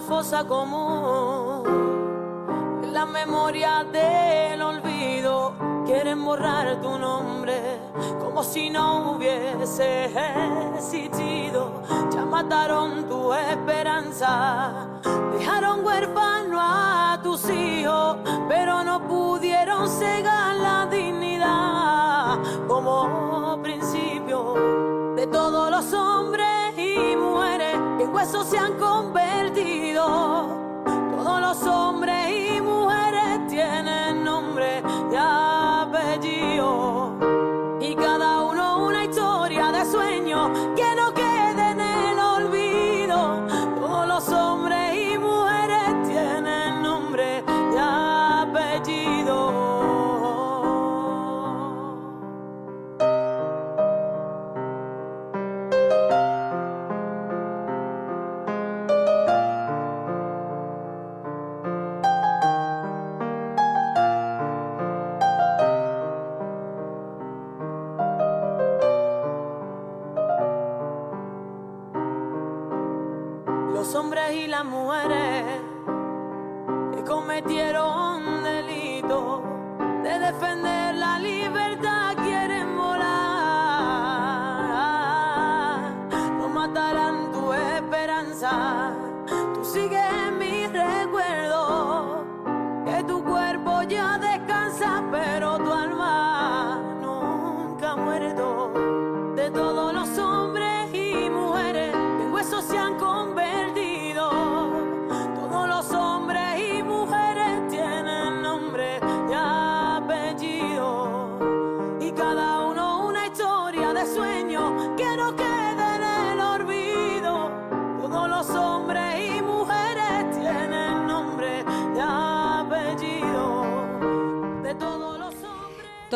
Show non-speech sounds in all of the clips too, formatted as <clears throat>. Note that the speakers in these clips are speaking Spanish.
fosa común, en la memoria del olvido. Quieren borrar tu nombre como si no hubiese existido. Ya mataron tu esperanza, dejaron huérfano a tus hijos, pero no pudieron cegar la dignidad como principio de todos los hombres y mujeres que huesos se han convertido. Todos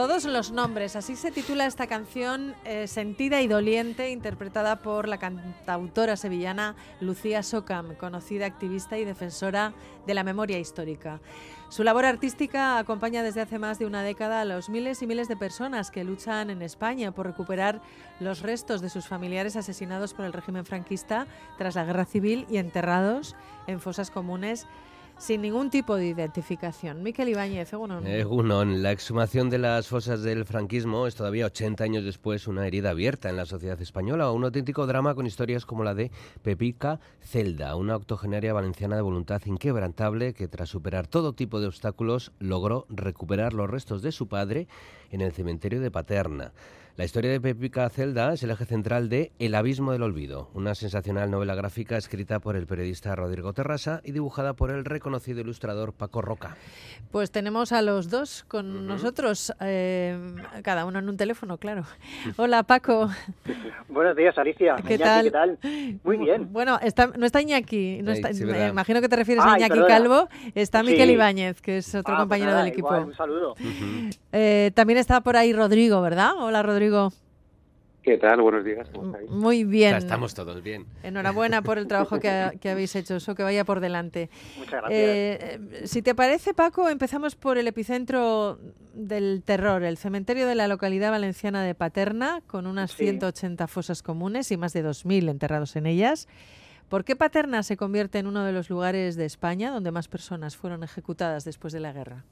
Todos los nombres, así se titula esta canción eh, sentida y doliente, interpretada por la cantautora sevillana Lucía Socam, conocida activista y defensora de la memoria histórica. Su labor artística acompaña desde hace más de una década a los miles y miles de personas que luchan en España por recuperar los restos de sus familiares asesinados por el régimen franquista tras la guerra civil y enterrados en fosas comunes sin ningún tipo de identificación. Miquel Ibáñez, bueno, Egunon, la exhumación de las fosas del franquismo es todavía 80 años después una herida abierta en la sociedad española, un auténtico drama con historias como la de Pepica Celda, una octogenaria valenciana de voluntad inquebrantable que tras superar todo tipo de obstáculos logró recuperar los restos de su padre en el cementerio de Paterna. La historia de Pepica Celda es el eje central de El abismo del olvido, una sensacional novela gráfica escrita por el periodista Rodrigo Terrasa y dibujada por el reconocido ilustrador Paco Roca. pues tenemos a los dos con nosotros, eh, cada uno en un teléfono, claro. Hola Paco, <laughs> Buenos días, Alicia. ¿qué Iñaki, tal? ¿Qué tal? Muy bien. Bueno, está, no está Iñaki, no Ay, está- sí, me imagino que te refieres a Iñaki perdona. Calvo, está Miquel Sí. Ibáñez, que es otro Ah, pues compañero nada, del equipo. igual, un saludo. Eh, también está por ahí Rodrigo, ¿verdad? Hola Rodrigo. ¿Qué tal? Buenos días. ¿Cómo estáis? Muy bien. Ya estamos todos bien. Enhorabuena por el trabajo que, ha- que habéis hecho, eso que vaya por delante. Muchas gracias. Eh, si te parece, Paco, empezamos por el epicentro del terror, el cementerio de la localidad valenciana de Paterna, con unas Sí. 180 fosas comunes y más de 2.000 enterrados en ellas. ¿Por qué Paterna se convierte en uno de los lugares de España donde más personas fueron ejecutadas después de la guerra?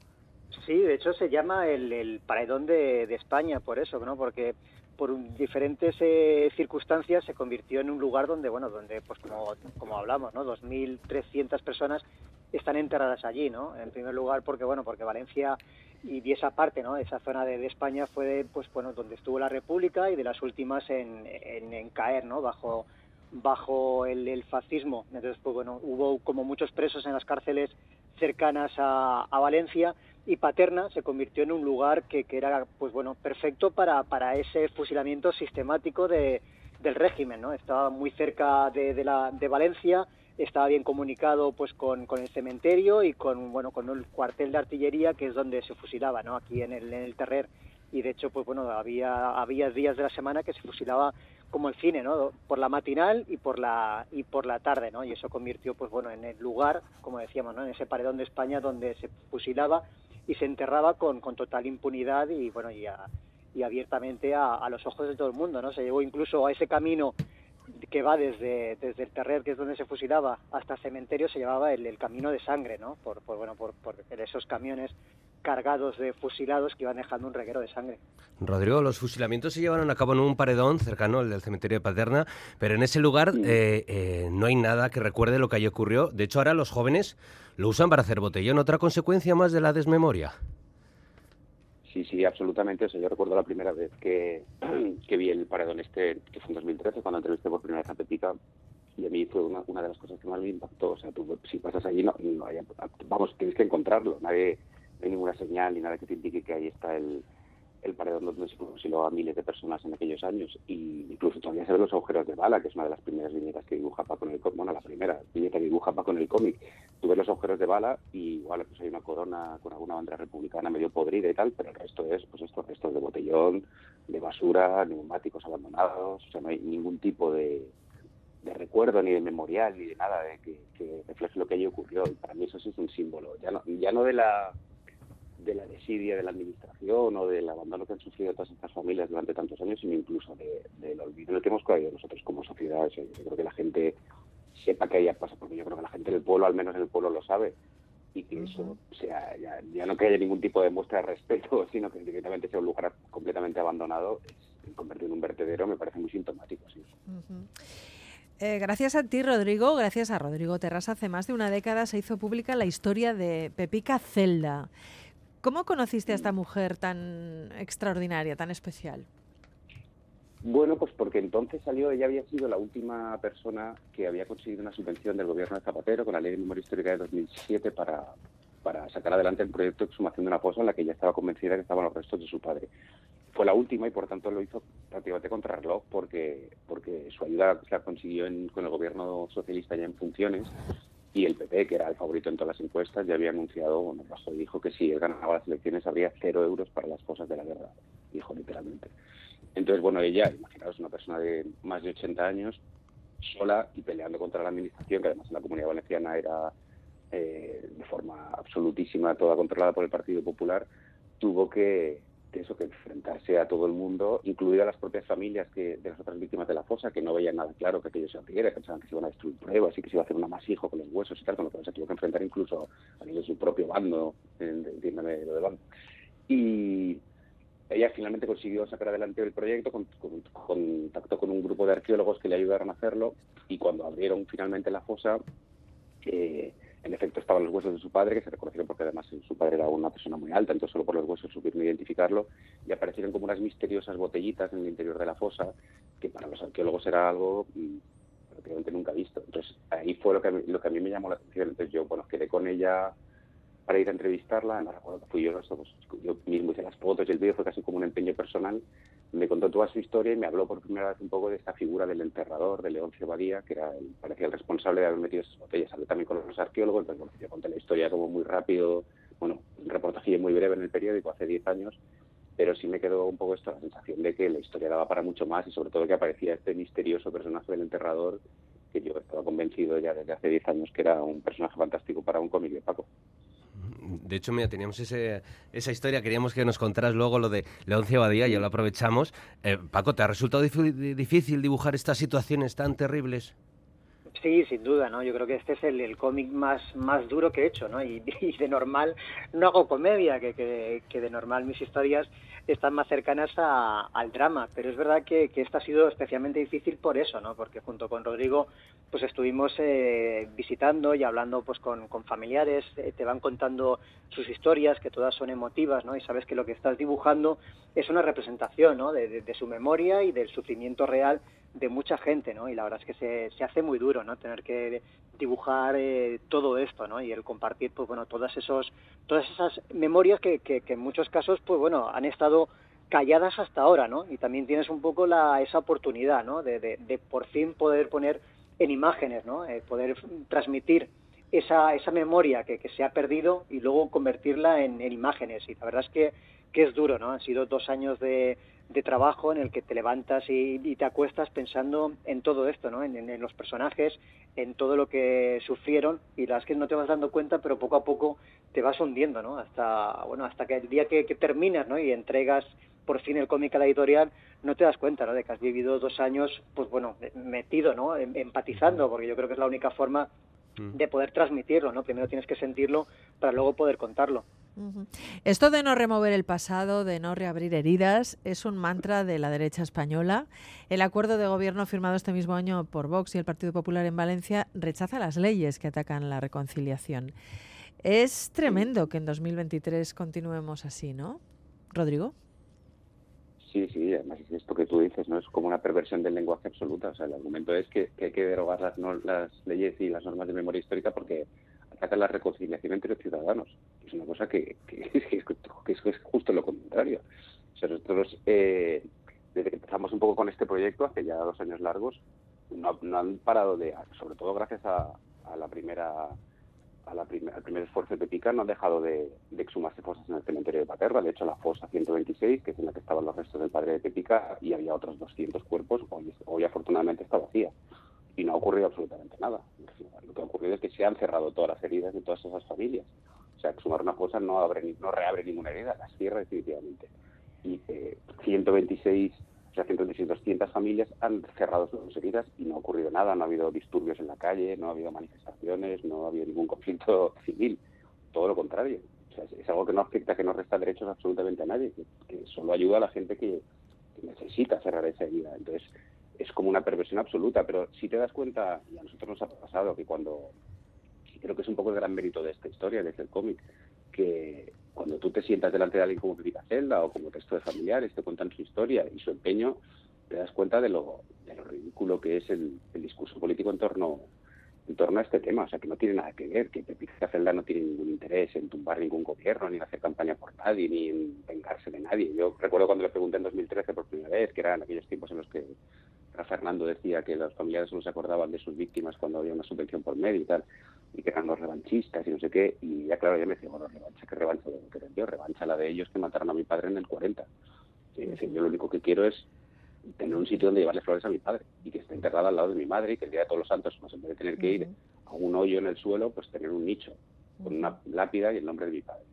Sí, de hecho se llama el, el paredón de, de España por eso, ¿no? Porque por diferentes eh, circunstancias se convirtió en un lugar donde, bueno, donde, pues como, como hablamos, ¿no? 2.300 personas están enterradas allí, ¿no? En primer lugar porque, bueno, porque Valencia y de esa parte, ¿no? Esa zona de, de España fue, pues bueno, donde estuvo la República y de las últimas en, en, en caer, ¿no? Bajo bajo el, el fascismo. Entonces, pues bueno, hubo como muchos presos en las cárceles cercanas a, a Valencia y Paterna se convirtió en un lugar que, que era pues bueno perfecto para, para ese fusilamiento sistemático de, del régimen no estaba muy cerca de, de, la, de Valencia estaba bien comunicado pues con, con, el cementerio y con bueno con el cuartel de artillería que es donde se fusilaba no aquí en el, en el Terrer. Y de hecho pues bueno había había días de la semana que se fusilaba como el cine no por la matinal y por la y por la tarde no y eso convirtió pues bueno en el lugar como decíamos no en ese paredón de España donde se fusilaba y se enterraba con, con total impunidad y bueno y, a, y abiertamente a, los ojos de todo el mundo no se llevó incluso a ese camino que va desde, desde el terrer, que es donde se fusilaba, hasta el cementerio, se llevaba el, camino de sangre, ¿no? Por, bueno, por, por esos camiones cargados de fusilados que iban dejando un reguero de sangre. Rodrigo, los fusilamientos se llevaron a cabo en un paredón cercano al del cementerio de Paterna, pero en ese lugar eh, eh, no hay nada que recuerde lo que allí ocurrió. De hecho, ahora los jóvenes lo usan para hacer botellón. ¿Otra consecuencia más de la desmemoria? Sí, sí, absolutamente. O yo recuerdo la primera vez que, <clears throat> que vi el paredón este, que fue en 2013, cuando entrevisté por primera vez a Pepita, y a mí fue una, una de las cosas que más me impactó. O sea, tú si pasas allí, no, no vamos, tienes que encontrarlo. Nadie no hay ninguna señal ni nada que te indique que ahí está el, el paredón donde se fusiló a miles de personas en aquellos años. Y incluso todavía se ven los agujeros de bala, que es una de las primeras viñetas que dibuja Paco en el cómic. Bueno, la primera viñeta que dibuja Paco en el cómic. Tú ves los agujeros de bala y igual pues hay una corona con alguna bandera republicana medio podrida y tal, pero el resto es pues estos restos de botellón, de basura, neumáticos abandonados. O sea, no hay ningún tipo de, de recuerdo, ni de memorial, ni de nada de que, que refleje lo que allí ocurrió. Y para mí eso sí es un símbolo. Ya no, ya no de la de la desidia de la administración o del abandono que han sufrido todas estas familias durante tantos años, sino incluso del de, olvido en el que hemos caído nosotros como sociedad. yo creo que la gente sepa que haya pasa, porque yo creo que la gente del pueblo, al menos en el pueblo, lo sabe, y que eso sea, ya, no que haya ningún tipo de muestra de respeto, <laughs> sino que directamente sea un lugar completamente abandonado, es, convertido en un vertedero, me parece muy sintomático. Sí. Eh, gracias a ti, Rodrigo, gracias a Rodrigo Terras, hace más de una década se hizo pública la historia de Pepica Celda. ¿Cómo conociste a esta mujer tan extraordinaria, tan especial? Bueno, pues porque entonces salió, ella había sido la última persona que había conseguido una subvención del gobierno de Zapatero con la Ley de Memoria Histórica de 2007 para, para sacar adelante el proyecto de exhumación de una fosa en la que ella estaba convencida que estaban los restos de su padre. Fue la última y por tanto lo hizo prácticamente contra reloj porque, porque su ayuda la consiguió con el gobierno socialista ya en funciones y el PP, que era el favorito en todas las encuestas, ya había anunciado, bueno, Rajoy dijo que si él ganaba las elecciones habría cero euros para las cosas de la guerra, dijo literalmente. Entonces, bueno, ella, imaginaos, una persona de más de 80 años, sola y peleando contra la administración, que además en la comunidad valenciana era eh, de forma absolutísima, toda controlada por el Partido Popular, tuvo que, que eso, que enfrentarse a todo el mundo, incluidas las propias familias que, de las otras víctimas de la fosa, que no veían nada claro que aquello se abriera, pensaban que se iban a destruir pruebas y que se iba a hacer un amasijo con los huesos y tal, con lo que se tuvo que enfrentar incluso a nivel de su propio bando, entiéndame lo de bando. Y ella finalmente consiguió sacar adelante el proyecto, con, contactó con un grupo de arqueólogos que le ayudaron a hacerlo y cuando abrieron finalmente la fosa, eh, en efecto, estaban los huesos de su padre, que se reconocieron porque además su padre era una persona muy alta, entonces solo por los huesos supieron identificarlo, y aparecieron como unas misteriosas botellitas en el interior de la fosa, que para los arqueólogos era algo mm, prácticamente nunca visto. Entonces ahí fue lo que, lo que a mí me llamó la atención. Entonces yo, bueno, quedé con ella para ir a entrevistarla, no recuerdo fui yo, pues, yo mismo hice las fotos y el vídeo fue casi como un empeño personal, me contó toda su historia y me habló por primera vez un poco de esta figura del enterrador, de Leoncio Badía, que era el, parecía el responsable de haber metido esas botellas. Hablé también con los arqueólogos, bueno, yo conté la historia como muy rápido, bueno, un reportaje muy breve en el periódico hace 10 años, pero sí me quedó un poco esto, la sensación de que la historia daba para mucho más y sobre todo que aparecía este misterioso personaje del enterrador que yo estaba convencido ya desde hace 10 años que era un personaje fantástico para un cómic de Paco. De hecho, mira, teníamos ese, esa historia, queríamos que nos contaras luego lo de Leoncio Badía, ya lo aprovechamos. Eh, Paco, ¿te ha resultado difícil dibujar estas situaciones tan terribles? Sí, sin duda, ¿no? Yo creo que este es el, cómic más, más duro que he hecho, ¿no? Y, <laughs> de normal no hago comedia, que, que, de normal mis historias están más cercanas al drama, pero es verdad que, que esto ha sido especialmente difícil por eso, ¿no? Porque junto con Rodrigo pues estuvimos eh, visitando y hablando pues con, con familiares, eh, te van contando sus historias, que todas son emotivas, ¿no? Y sabes que lo que estás dibujando es una representación, ¿no? de, de su memoria y del sufrimiento real de mucha gente, ¿no? Y la verdad es que se, se hace muy duro, ¿no? Tener que dibujar eh, todo esto, ¿no? Y el compartir, pues bueno, todas esos, todas esas memorias que, que, en muchos casos, pues bueno, han estado calladas hasta ahora, ¿no? Y también tienes un poco la, esa oportunidad, ¿no? De, de, por fin poder poner en imágenes, ¿no? Eh, poder transmitir esa, esa memoria que, que, se ha perdido y luego convertirla en, en imágenes. Y la verdad es que, que es duro, ¿no? Han sido dos años de, de trabajo en el que te levantas y, te acuestas pensando en todo esto, ¿no? En, los personajes, en todo lo que sufrieron y las que no te vas dando cuenta, pero poco a poco te vas hundiendo, ¿no? Hasta, bueno, hasta que el día que, terminas, ¿no? Y entregas por fin el cómic a la editorial, no te das cuenta, ¿no? De que has vivido dos años, pues bueno, metido, ¿no? Em, empatizando, porque yo creo que es la única forma mm. de poder transmitirlo, ¿no? Primero tienes que sentirlo para luego poder contarlo. Esto de no remover el pasado, de no reabrir heridas, es un mantra de la derecha española. El acuerdo de gobierno firmado este mismo año por Vox y el Partido Popular en Valencia rechaza las leyes que atacan la reconciliación. Es tremendo que en 2023 continuemos así, ¿no? Rodrigo. Sí, sí, además es esto que tú dices, ¿no? Es como una perversión del lenguaje absoluta. O sea, el argumento es que, hay que derogar las, las leyes y las normas de memoria histórica porque atacan la reconciliación entre los ciudadanos. Es una cosa que, <laughs> es, justo lo contrario. Nosotros, eh, desde que empezamos un poco con este proyecto, hace ya dos años largos, no, han parado de, sobre todo gracias a, la primera al primer esfuerzo de Pica no han dejado de, exhumarse fosas en el cementerio de Paterra. De hecho, la fosa 126, que es en la que estaban los restos del padre de Pepica, y había otros 200 cuerpos, hoy, hoy afortunadamente está vacía y no ha ocurrido absolutamente nada. Lo que ha ocurrido es que se han cerrado todas las heridas de todas esas familias. O sea, sumar una fosa no, abre, no reabre ninguna herida, las cierra definitivamente. Y 126, eh, o sea, 126, 200 familias han cerrado sus heridas y no ha ocurrido nada, no ha habido disturbios en la calle, no ha habido manifestaciones, no ha habido ningún conflicto <laughs> civil. Todo lo contrario. Es, algo que no afecta, que no resta derechos absolutamente a nadie, que, solo ayuda a la gente que, que necesita cerrar esa herida. Entonces, es como una perversión absoluta, pero si te das cuenta, y a nosotros nos ha pasado que cuando, creo que es un poco el gran mérito de esta historia, desde el cómic, que cuando tú te sientas delante de alguien como Pepita Celda o como texto de familiares, te cuentan su historia y su empeño, te das cuenta de lo, de lo ridículo que es el, discurso político en torno en torno a este tema, o sea, que no tiene nada que ver, que Pepita Celda no tiene ningún interés en tumbar ningún gobierno, ni en hacer campaña por nadie, ni en vengarse de nadie. Yo recuerdo cuando le pregunté en 2013 por primera vez, que eran aquellos tiempos en los que Fernando decía que los familiares no se acordaban de sus víctimas cuando había una subvención por medio y tal, y que eran los revanchistas y no sé qué, y ya claro, ya me decía, bueno, revancha, ¿qué revancha de que yo? Revancha la de ellos que mataron a mi padre en el 40. Y decir, yo lo único que quiero es tener un sitio donde llevarle flores a mi padre y que esté enterrada al lado de mi madre y que el día de todos los santos, pues en vez de tener que ir a un hoyo en el suelo, pues tener un nicho con una lápida y el nombre de mi padre.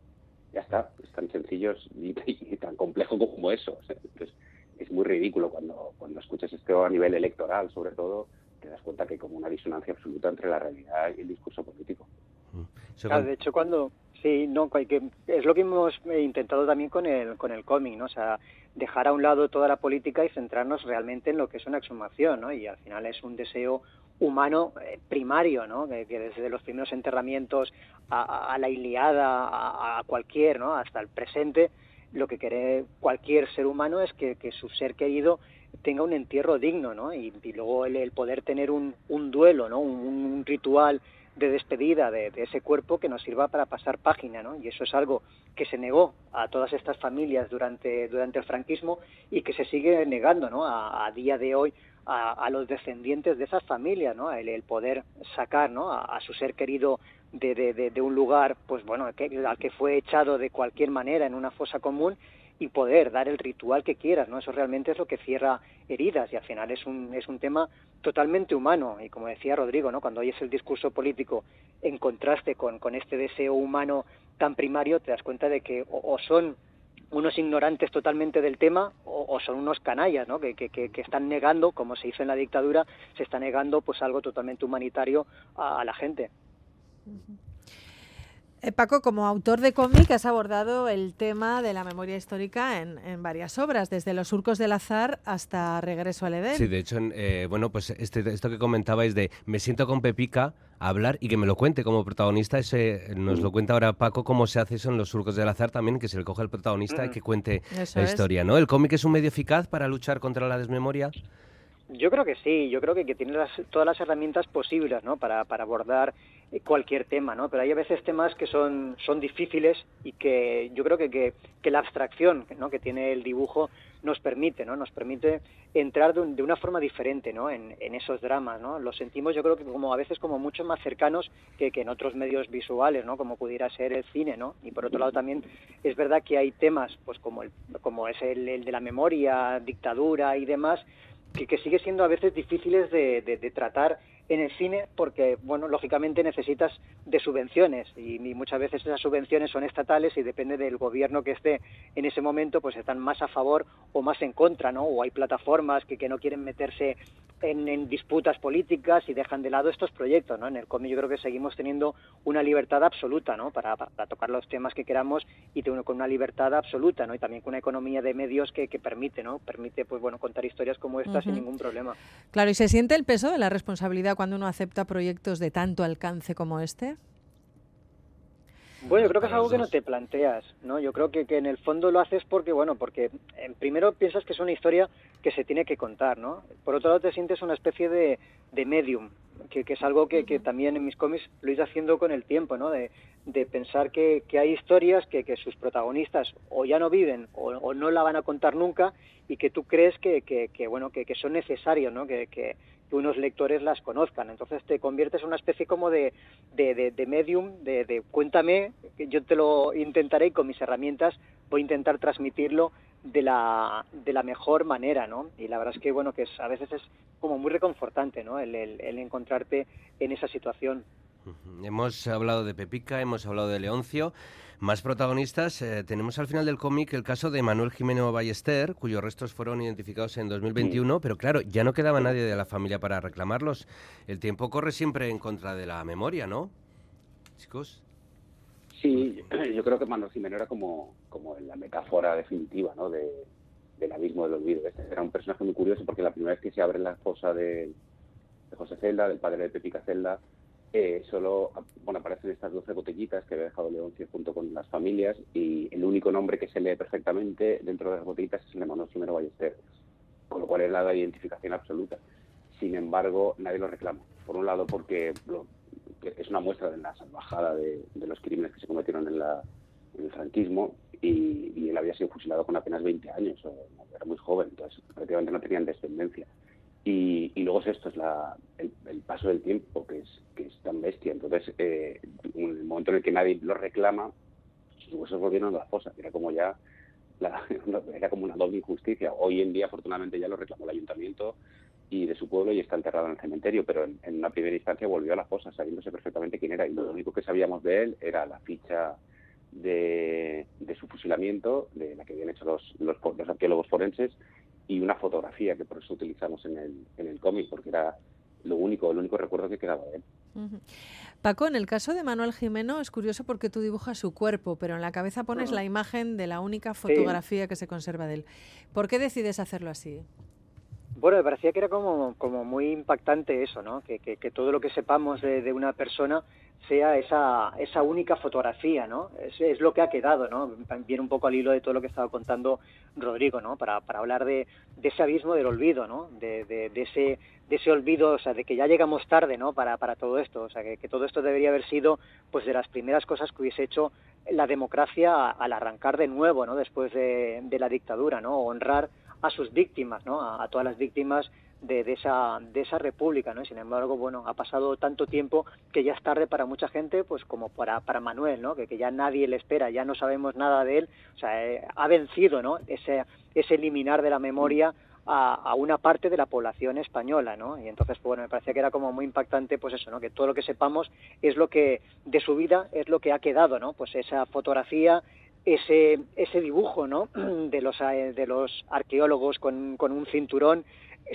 Ya está, es tan sencillo <laughs> y, tan complejo como eso. <laughs> Entonces, es muy ridículo cuando, cuando escuchas esto a nivel electoral, sobre todo, te das cuenta que hay como una disonancia absoluta entre la realidad y el discurso político. Mm. de hecho, cuando sí, no, que es lo que hemos intentado también con el con el cómic, ¿no? O sea, dejar a un lado toda la política y centrarnos realmente en lo que es una exhumación, ¿no? Y al final es un deseo humano eh, primario, ¿no? Que, desde los primeros enterramientos a, la Iliada, a, a, cualquier, ¿no? Hasta el presente, lo que quiere cualquier ser humano es que, su ser querido tenga un entierro digno, ¿no? Y, luego el, poder tener un, un duelo, ¿no? Un, ritual de despedida de, ese cuerpo que nos sirva para pasar página, ¿no? Y eso es algo que se negó a todas estas familias durante, durante el franquismo y que se sigue negando, ¿no? A, día de hoy a, los descendientes de esas familias, ¿no? El, poder sacar, ¿no? a, su ser querido de, de, un lugar, pues bueno, al que fue echado de cualquier manera en una fosa común y poder dar el ritual que quieras, ¿no? Eso realmente es lo que cierra heridas y al final es un, es un tema totalmente humano y como decía Rodrigo, ¿no? Cuando oyes el discurso político en contraste con, con este deseo humano tan primario, te das cuenta de que o, son unos ignorantes totalmente del tema o, son unos canallas, ¿no? Que, que, que, están negando, como se hizo en la dictadura, se está negando pues algo totalmente humanitario a la gente. Eh, Paco, como autor de cómic, has abordado el tema de la memoria histórica en, varias obras, desde Los surcos del azar hasta Regreso al Edén. Sí, de hecho, eh, bueno, pues este, esto que comentabais de me siento con Pepica a hablar y que me lo cuente como protagonista, ese nos lo cuenta ahora Paco cómo se hace eso en Los surcos del azar también, que se le coge al protagonista y que cuente la historia, ¿no? ¿El cómic es un medio eficaz para luchar contra la desmemoria? Yo creo que sí, yo creo que, que tiene todas las herramientas posibles ¿no? para, para abordar eh, cualquier tema, ¿no? Pero hay a veces temas que son, son difíciles y que yo creo que, la abstracción ¿no? que tiene el dibujo nos permite, ¿no? Nos permite entrar de, de una forma diferente, ¿no? En, en, esos dramas, ¿no? Los sentimos yo creo que como a veces como mucho más cercanos que, que en otros medios visuales, ¿no? Como pudiera ser el cine, ¿no? Y por otro lado también es verdad que hay temas, pues como, el, como es el, el de la memoria, dictadura y demás, que, sigue siendo a veces difíciles de, tratar en el cine porque, bueno, lógicamente necesitas de subvenciones y, muchas veces esas subvenciones son estatales y depende del gobierno que esté en ese momento, pues están más a favor o más en contra, ¿no? O hay plataformas que, que no quieren meterse en, disputas políticas y dejan de lado estos proyectos, ¿no? En el cómic yo creo que seguimos teniendo una libertad absoluta, ¿no? Para, para, tocar los temas que queramos y con una libertad absoluta, ¿no? Y también con una economía de medios que, que permite, ¿no? Permite, pues bueno, contar historias como esta sin ningún problema. Claro, ¿y se siente el peso de la responsabilidad cuando uno acepta proyectos de tanto alcance como este? Bueno, yo creo que es algo que no te planteas, ¿no? Yo creo que, que en el fondo lo haces porque, bueno, porque en primero piensas que es una historia que se tiene que contar, ¿no? Por otro lado te sientes una especie de, de medium, que, que, es algo que, que, también en mis cómics lo he ido haciendo con el tiempo, ¿no? De, de pensar que, que, hay historias que, que, sus protagonistas o ya no viven o, o, no la van a contar nunca y que tú crees que, que bueno, que, son necesarios, ¿no? Que, que unos lectores las conozcan. Entonces te conviertes en una especie como de, de, de, medium, de, de, cuéntame, yo te lo intentaré y con mis herramientas voy a intentar transmitirlo de la, de la mejor manera, ¿no? Y la verdad es que, bueno, que es, a veces es como muy reconfortante, ¿no? El encontrarte en esa situación. Hemos hablado de Pepica, hemos hablado de Leoncio. Más protagonistas, eh, tenemos al final del cómic el caso de Manuel Jimeno Ballester, cuyos restos fueron identificados en 2021, pero claro, ya no quedaba nadie de la familia para reclamarlos. El tiempo corre siempre en contra de la memoria, ¿no? Chicos. Sí, <clears throat> yo creo que Manuel Jimeno era como, como la metáfora definitiva ¿no? de, del abismo del olvido. Era un personaje muy curioso porque la primera vez que se abre la fosa de, de José Celda, del padre de Pepica Celda, eh, solo bueno, aparecen estas 12 botellitas que había dejado Leoncio junto con las familias y el único nombre que se lee perfectamente dentro de las botellitas es el de Manuel Jimeno Ballester, con lo cual es la identificación absoluta. Sin embargo, nadie lo reclama. Por un lado, porque es una muestra de la salvajada de, los crímenes que se cometieron en, la, el franquismo y, y, él había sido fusilado con apenas 20 años, o, era muy joven, entonces prácticamente no tenían descendencia. Y, y, luego es esto, es la, el, el, paso del tiempo, que es, que es tan bestia. Entonces, eh, en el momento en el que nadie lo reclama, sus huesos volvieron a la fosa. Era como ya, la, <laughs> era como una doble injusticia. Hoy en día, afortunadamente, ya lo reclamó el ayuntamiento y de su pueblo y está enterrado en el cementerio, pero en, en una primera instancia volvió a la fosa, sabiéndose perfectamente quién era. Y lo único que sabíamos de él era la ficha de, de su fusilamiento, de la que habían hecho los, los, los arqueólogos forenses, y una fotografía que por eso utilizamos en el, en el cómic, porque era lo único, el único recuerdo que quedaba de él. Paco, en el caso de Manuel Jimeno es curioso porque tú dibujas su cuerpo, pero en la cabeza pones la imagen de la única fotografía sí. que se conserva de él. ¿Por qué decides hacerlo así? Bueno, me parecía que era como, como muy impactante eso, ¿no? Que, que, que todo lo que sepamos de, de, una persona sea esa, esa única fotografía, ¿no? Es, lo que ha quedado, ¿no? Viene un poco al hilo de todo lo que estaba contando Rodrigo, ¿no? Para, para hablar de, de ese abismo del olvido, ¿no? De, de, de, ese, de ese olvido, o sea, de que ya llegamos tarde, ¿no? Para, para todo esto, o sea, que, que todo esto debería haber sido, pues, de las primeras cosas que hubiese hecho la democracia al arrancar de nuevo, ¿no? Después de, de la dictadura, ¿no? Honrar a sus víctimas, ¿no? A todas las víctimas de, de, esa, de esa república, ¿no? Sin embargo, bueno, ha pasado tanto tiempo que ya es tarde para mucha gente, pues como para, para Manuel, ¿no? Que, que ya nadie le espera, ya no sabemos nada de él, o sea, eh, ha vencido, ¿no? Ese, ese eliminar de la memoria a, a, una parte de la población española, ¿no? Y entonces, pues, bueno, me parecía que era como muy impactante, pues eso, ¿no? Que todo lo que sepamos es lo que, de su vida, es lo que ha quedado, ¿no? Pues esa fotografía, ese, ese dibujo, ¿no? <clears throat> De los, de los arqueólogos con, con un cinturón,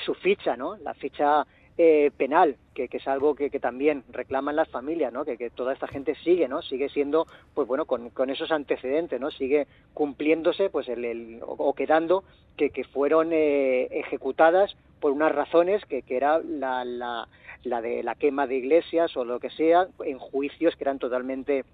su ficha, ¿no? La ficha eh, penal, que, que, es algo que, que, también reclaman las familias, ¿no? Que, que, toda esta gente sigue, ¿no? Sigue siendo, pues bueno, con, con esos antecedentes, ¿no? Sigue cumpliéndose, pues, el, el o, quedando que, fueron eh, ejecutadas por unas razones que, que era la, la, la de la quema de iglesias o lo que sea, en juicios que eran totalmente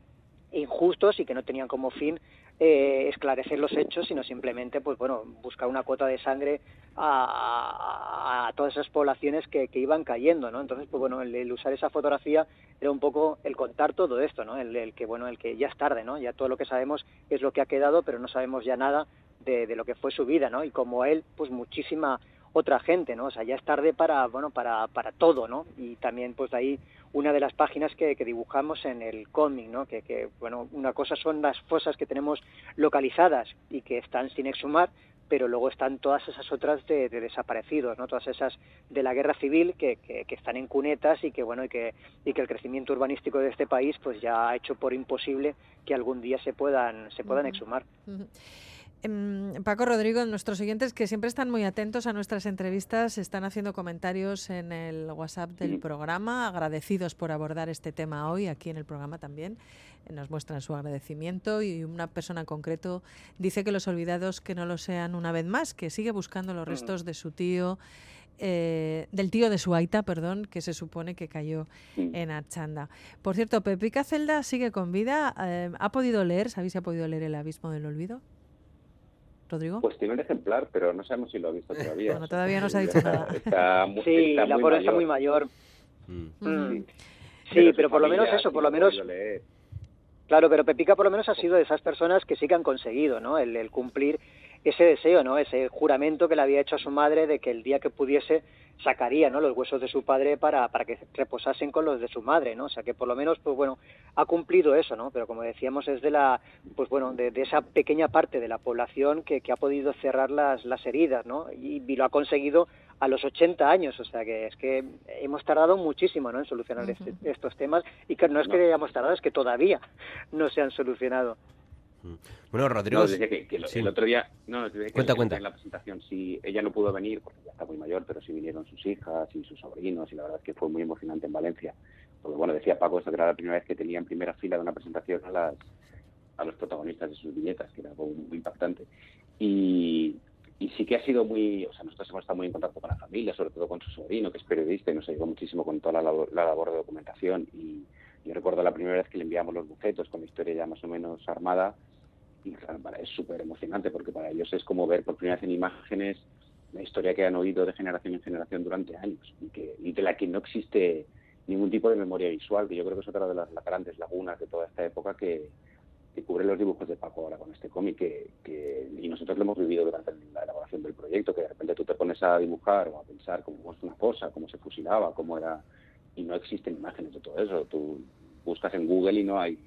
injustos y que no tenían como fin eh, esclarecer los hechos, sino simplemente, pues bueno, buscar una cuota de sangre a, todas esas poblaciones que, que, iban cayendo, ¿no? Entonces, pues bueno, el, usar esa fotografía era un poco el contar todo esto, ¿no? El, el, que, bueno, el que ya es tarde, ¿no? Ya todo lo que sabemos es lo que ha quedado, pero no sabemos ya nada de, de lo que fue su vida, ¿no? Y como él, pues muchísima otra gente, ¿no? O sea, ya es tarde para, bueno, para, para todo, ¿no? Y también, pues ahí una de las páginas que, que dibujamos en el cómic, ¿no? Que, que, bueno, una cosa son las fosas que tenemos localizadas y que están sin exhumar, pero luego están todas esas otras de, desaparecidos, ¿no? Todas esas de la guerra civil que, que, están en cunetas y que bueno y que y que el crecimiento urbanístico de este país pues ya ha hecho por imposible que algún día se puedan se puedan exhumar. Paco Rodrigo, nuestros oyentes que siempre están muy atentos a nuestras entrevistas, están haciendo comentarios en el WhatsApp del programa, agradecidos por abordar este tema hoy, aquí en el programa también. Nos muestran su agradecimiento y una persona en concreto dice que los olvidados que no lo sean una vez más, que sigue buscando los restos de su tío. Eh, del tío de su aita, perdón, que se supone que cayó en Achanda. Por cierto, Pepica Celda sigue con vida. Eh, ¿Ha podido leer, sabéis si ha podido leer El abismo del olvido? Rodrigo? Pues tiene un ejemplar, pero no sabemos si lo ha visto todavía. bueno, todavía no se ha dicho nada. <laughs> sí, la pobre está muy mayor. Mm. Mm. Sí, pero, por lo menos eso, por lo menos... Claro, pero Pepica por lo menos ha sido de esas personas que sí que han conseguido, ¿no? el cumplir ese deseo, ¿no? Ese juramento que le había hecho a su madre de que el día que pudiese sacaría, ¿no? Los huesos de su padre para, para que reposasen con los de su madre, ¿no? O sea que por lo menos, pues bueno, ha cumplido eso, ¿no? Pero como decíamos, es de la, pues bueno, de, esa pequeña parte de la población que, que ha podido cerrar las, las heridas, ¿no? Y, lo ha conseguido a los 80 años, o sea que es que hemos tardado muchísimo ¿no? en solucionar este, estos temas y que no es que hayamos tardado, es que todavía no se han solucionado. Mm. Bueno, Rodrigo. que, el otro día. No, que cuenta, cuenta. En la presentación, si ella no pudo venir, porque ya está muy mayor, pero sí vinieron sus hijas y sus sobrinos, y la verdad es que fue muy emocionante en Valencia. Porque, bueno, decía Paco, esto que era la primera vez que tenía en primera fila de una presentación a, las, a los protagonistas de sus viñetas, que era algo muy impactante. Y, y sí que ha sido muy, o sea, nosotros hemos estado muy en contacto con la familia, sobre todo con su sobrino, que es periodista y nos ayudó muchísimo con toda la labor, la labor de documentación. Y yo recuerdo la primera vez que le enviamos los bucetos con la historia ya más o menos armada, claro, para, es súper emocionante porque para ellos es como ver por primera vez en imágenes la historia que han oído de generación en generación durante años y, que, y de la que no existe ningún tipo de memoria visual, que yo creo que es otra de las, grandes lagunas de toda esta época que, que cubre los dibujos de Paco ahora con este cómic, que, y nosotros lo hemos vivido durante la elaboración del proyecto, que de repente tú te pones a dibujar o a pensar cómo es una cosa, cómo se fusilaba, cómo era, y no existen imágenes de todo eso. Tú buscas en Google y no hay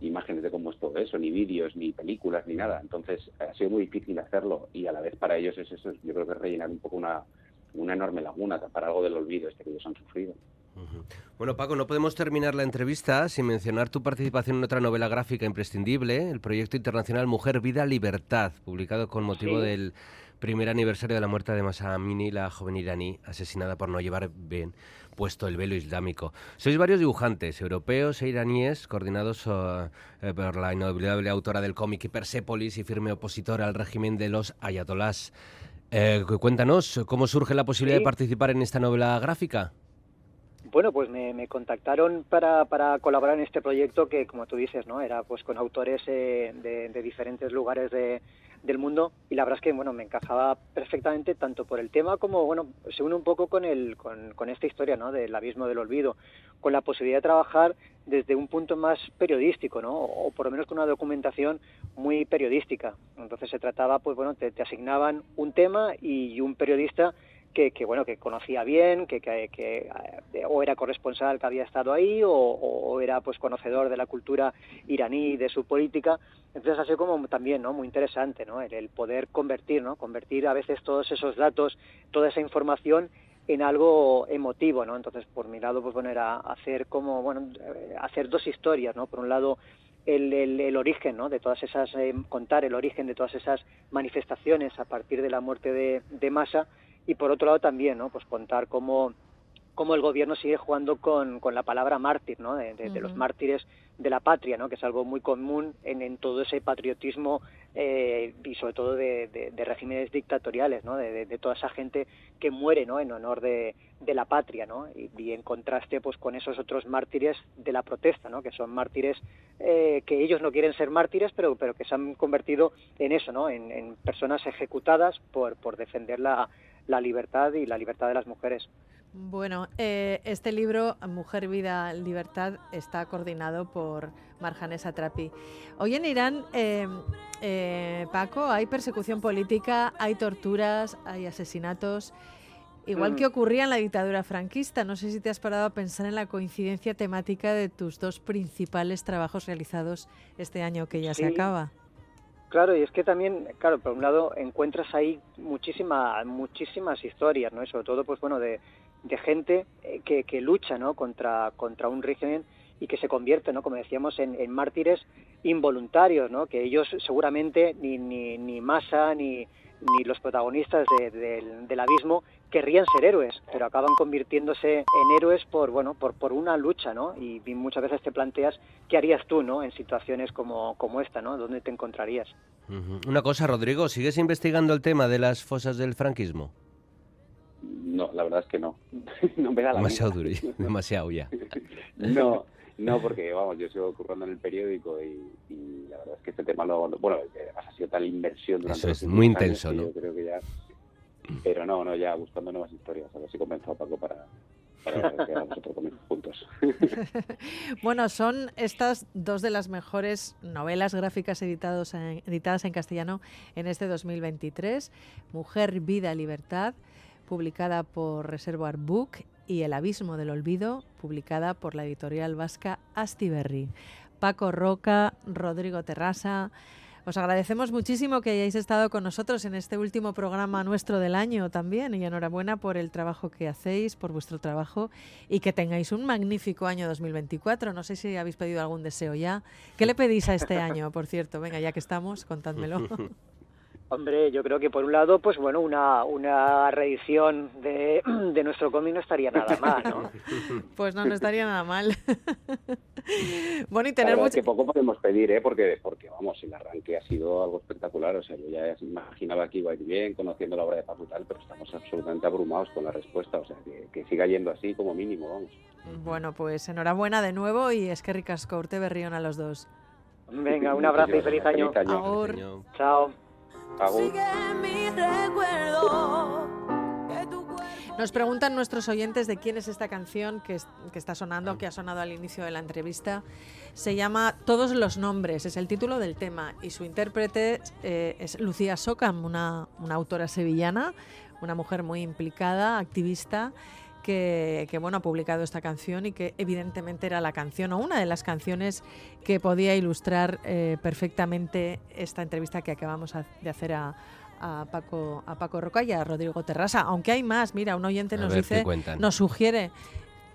imágenes de cómo es todo eso, ni vídeos, ni películas, ni nada. Entonces ha sido muy difícil hacerlo y a la vez para ellos es eso, yo creo que es rellenar un poco una, una enorme laguna, tapar algo del olvido este que ellos han sufrido. Bueno, Paco, no podemos terminar la entrevista sin mencionar tu participación en otra novela gráfica imprescindible, el proyecto internacional Mujer, Vida, Libertad, publicado con motivo del primer aniversario de la muerte de Masa Amini, la joven iraní asesinada por no llevar bien puesto el velo islámico. Sois varios dibujantes, europeos e iraníes, coordinados uh, eh, por la inolvidable autora del cómic Persepolis y firme opositora al régimen de los ayatolás. Eh, cuéntanos, ¿cómo surge la posibilidad de participar en esta novela gráfica? Bueno, pues me, contactaron para, para, colaborar en este proyecto que, como tú dices, no era pues con autores eh, de, diferentes lugares de, del mundo y la verdad es que bueno me encajaba perfectamente tanto por el tema como bueno se une un poco con el con, esta historia no del abismo del olvido con la posibilidad de trabajar desde un punto más periodístico no o por lo menos con una documentación muy periodística. Entonces se trataba pues bueno te asignaban un tema y un periodista que, bueno que conocía bien que, que, eh, o era corresponsal que había estado ahí o, era pues conocedor de la cultura iraní de su política. Entonces ha sido como también no muy interesante no el, poder convertir no convertir a veces todos esos datos toda esa información en algo emotivo no entonces por mi lado pues bueno era hacer como bueno eh, hacer dos historias no por un lado el, el, origen ¿no? de todas esas eh, contar el origen de todas esas manifestaciones a partir de la muerte de, de Massa y por otro lado también, ¿no? Pues contar cómo, cómo el gobierno sigue jugando con, con la palabra mártir, ¿no? De, los mártires de la patria, ¿no? Que es algo muy común en, en todo ese patriotismo eh, y sobre todo de, regímenes dictatoriales, ¿no? De, toda esa gente que muere, ¿no? En honor de, la patria, ¿no? Y, en contraste, pues, con esos otros mártires de la protesta, ¿no? Que son mártires eh, que ellos no quieren ser mártires, pero, pero que se han convertido en eso, ¿no? En, en personas ejecutadas por, por defender la la libertad y la libertad de las mujeres. Bueno, eh, este libro, Mujer, Vida, Libertad, está coordinado por Marjanes Atrapi. Hoy en Irán, eh, eh, Paco, hay persecución política, hay torturas, hay asesinatos, igual que mm. ocurría en la dictadura franquista. No sé si te has parado a pensar en la coincidencia temática de tus dos principales trabajos realizados este año que ya se acaba. Claro, y es que también, claro, por un lado encuentras ahí muchísima, muchísimas historias, ¿no? Y sobre todo, pues bueno, de, gente eh, que, que lucha, ¿no? Contra, contra un régimen y que se convierte, ¿no? Como decíamos, en, en mártires involuntarios, ¿no? Que ellos seguramente ni, ni, ni Massa ni, ni los protagonistas de- del- del abismo querrían ser héroes, pero acaban convirtiéndose en héroes por bueno por, por una lucha, ¿no? Y, y muchas veces te planteas qué harías tú, ¿no? En situaciones como, como esta, ¿no? ¿Dónde te encontrarías? Una cosa, Rodrigo, ¿sigues investigando el tema de las fosas del franquismo? No, la verdad es que no. <laughs> no me da la Demasiado vida. duro, demasiado ya. <laughs> No, no, porque vamos, yo sigo currando en el periódico y, y la verdad es que este tema lo, lo- bueno, además ha sido tal inversión durante Eso es, muy intenso, ¿no? Yo creo que ya, pero no, no, ya buscando nuevas historias, a ver si convenzo a Paco para, para que hagamos otro cómic juntos. <laughs> Bueno, son estas dos de las mejores novelas gráficas editados en- editadas en castellano en este 2023. Mujer, Vida, Libertad, publicada por Reservoir Book, y El Abismo del Olvido, publicada por la editorial vasca Astiberri. Paco Roca, Rodrigo Terrasa. Os agradecemos muchísimo que hayáis estado con nosotros en este último programa nuestro del año también y enhorabuena por el trabajo que hacéis, por vuestro trabajo y que tengáis un magnífico año 2024. No sé si habéis pedido algún deseo ya. ¿Qué le pedís a este año, por cierto? Venga, ya que estamos, contádmelo. <laughs> Hombre, yo creo que por un lado, pues bueno, una, una reedición de, <clears throat> de nuestro cómic no estaría nada mal, ¿no? <laughs> Pues no, no estaría nada mal. <laughs> bueno, y tener verdad es mucho... que poco podemos pedir, ¿eh? Porque, porque, vamos, el arranque ha sido algo espectacular. O sea, yo ya imaginaba que iba a ir bien, conociendo la obra de Paco y tal, pero estamos absolutamente abrumados con la respuesta. O sea, que, que siga yendo así como mínimo, vamos. Bueno, pues enhorabuena de nuevo y es que ricasco, Urte Berrión a los dos. Venga, un abrazo y feliz año. Feliz año. Chao. Agur. Nos preguntan nuestros oyentes de quién es esta canción que, es- que está sonando, que ha sonado al inicio de la entrevista. Se llama Todos los nombres, es el título del tema y su intérprete eh, es Lucía Socam, una, una autora sevillana, una mujer muy implicada, activista. Que, que, bueno ha publicado esta canción y que evidentemente era la canción o una de las canciones que podía ilustrar eh, perfectamente esta entrevista que acabamos de hacer a, a Paco a Paco Roca y a Rodrigo Terrasa. Aunque hay más, mira, un oyente A nos dice, nos sugiere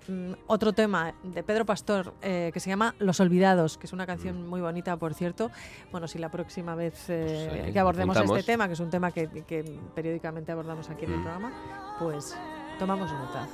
mm, otro tema de Pedro Pastor eh, que se llama Los Olvidados, que es una canción muy bonita, por cierto. Bueno, si la próxima vez eh, Mm. Sí, que abordemos este tema, que es un tema que, que periódicamente abordamos aquí en el Mm. programa, pues tomamos nota.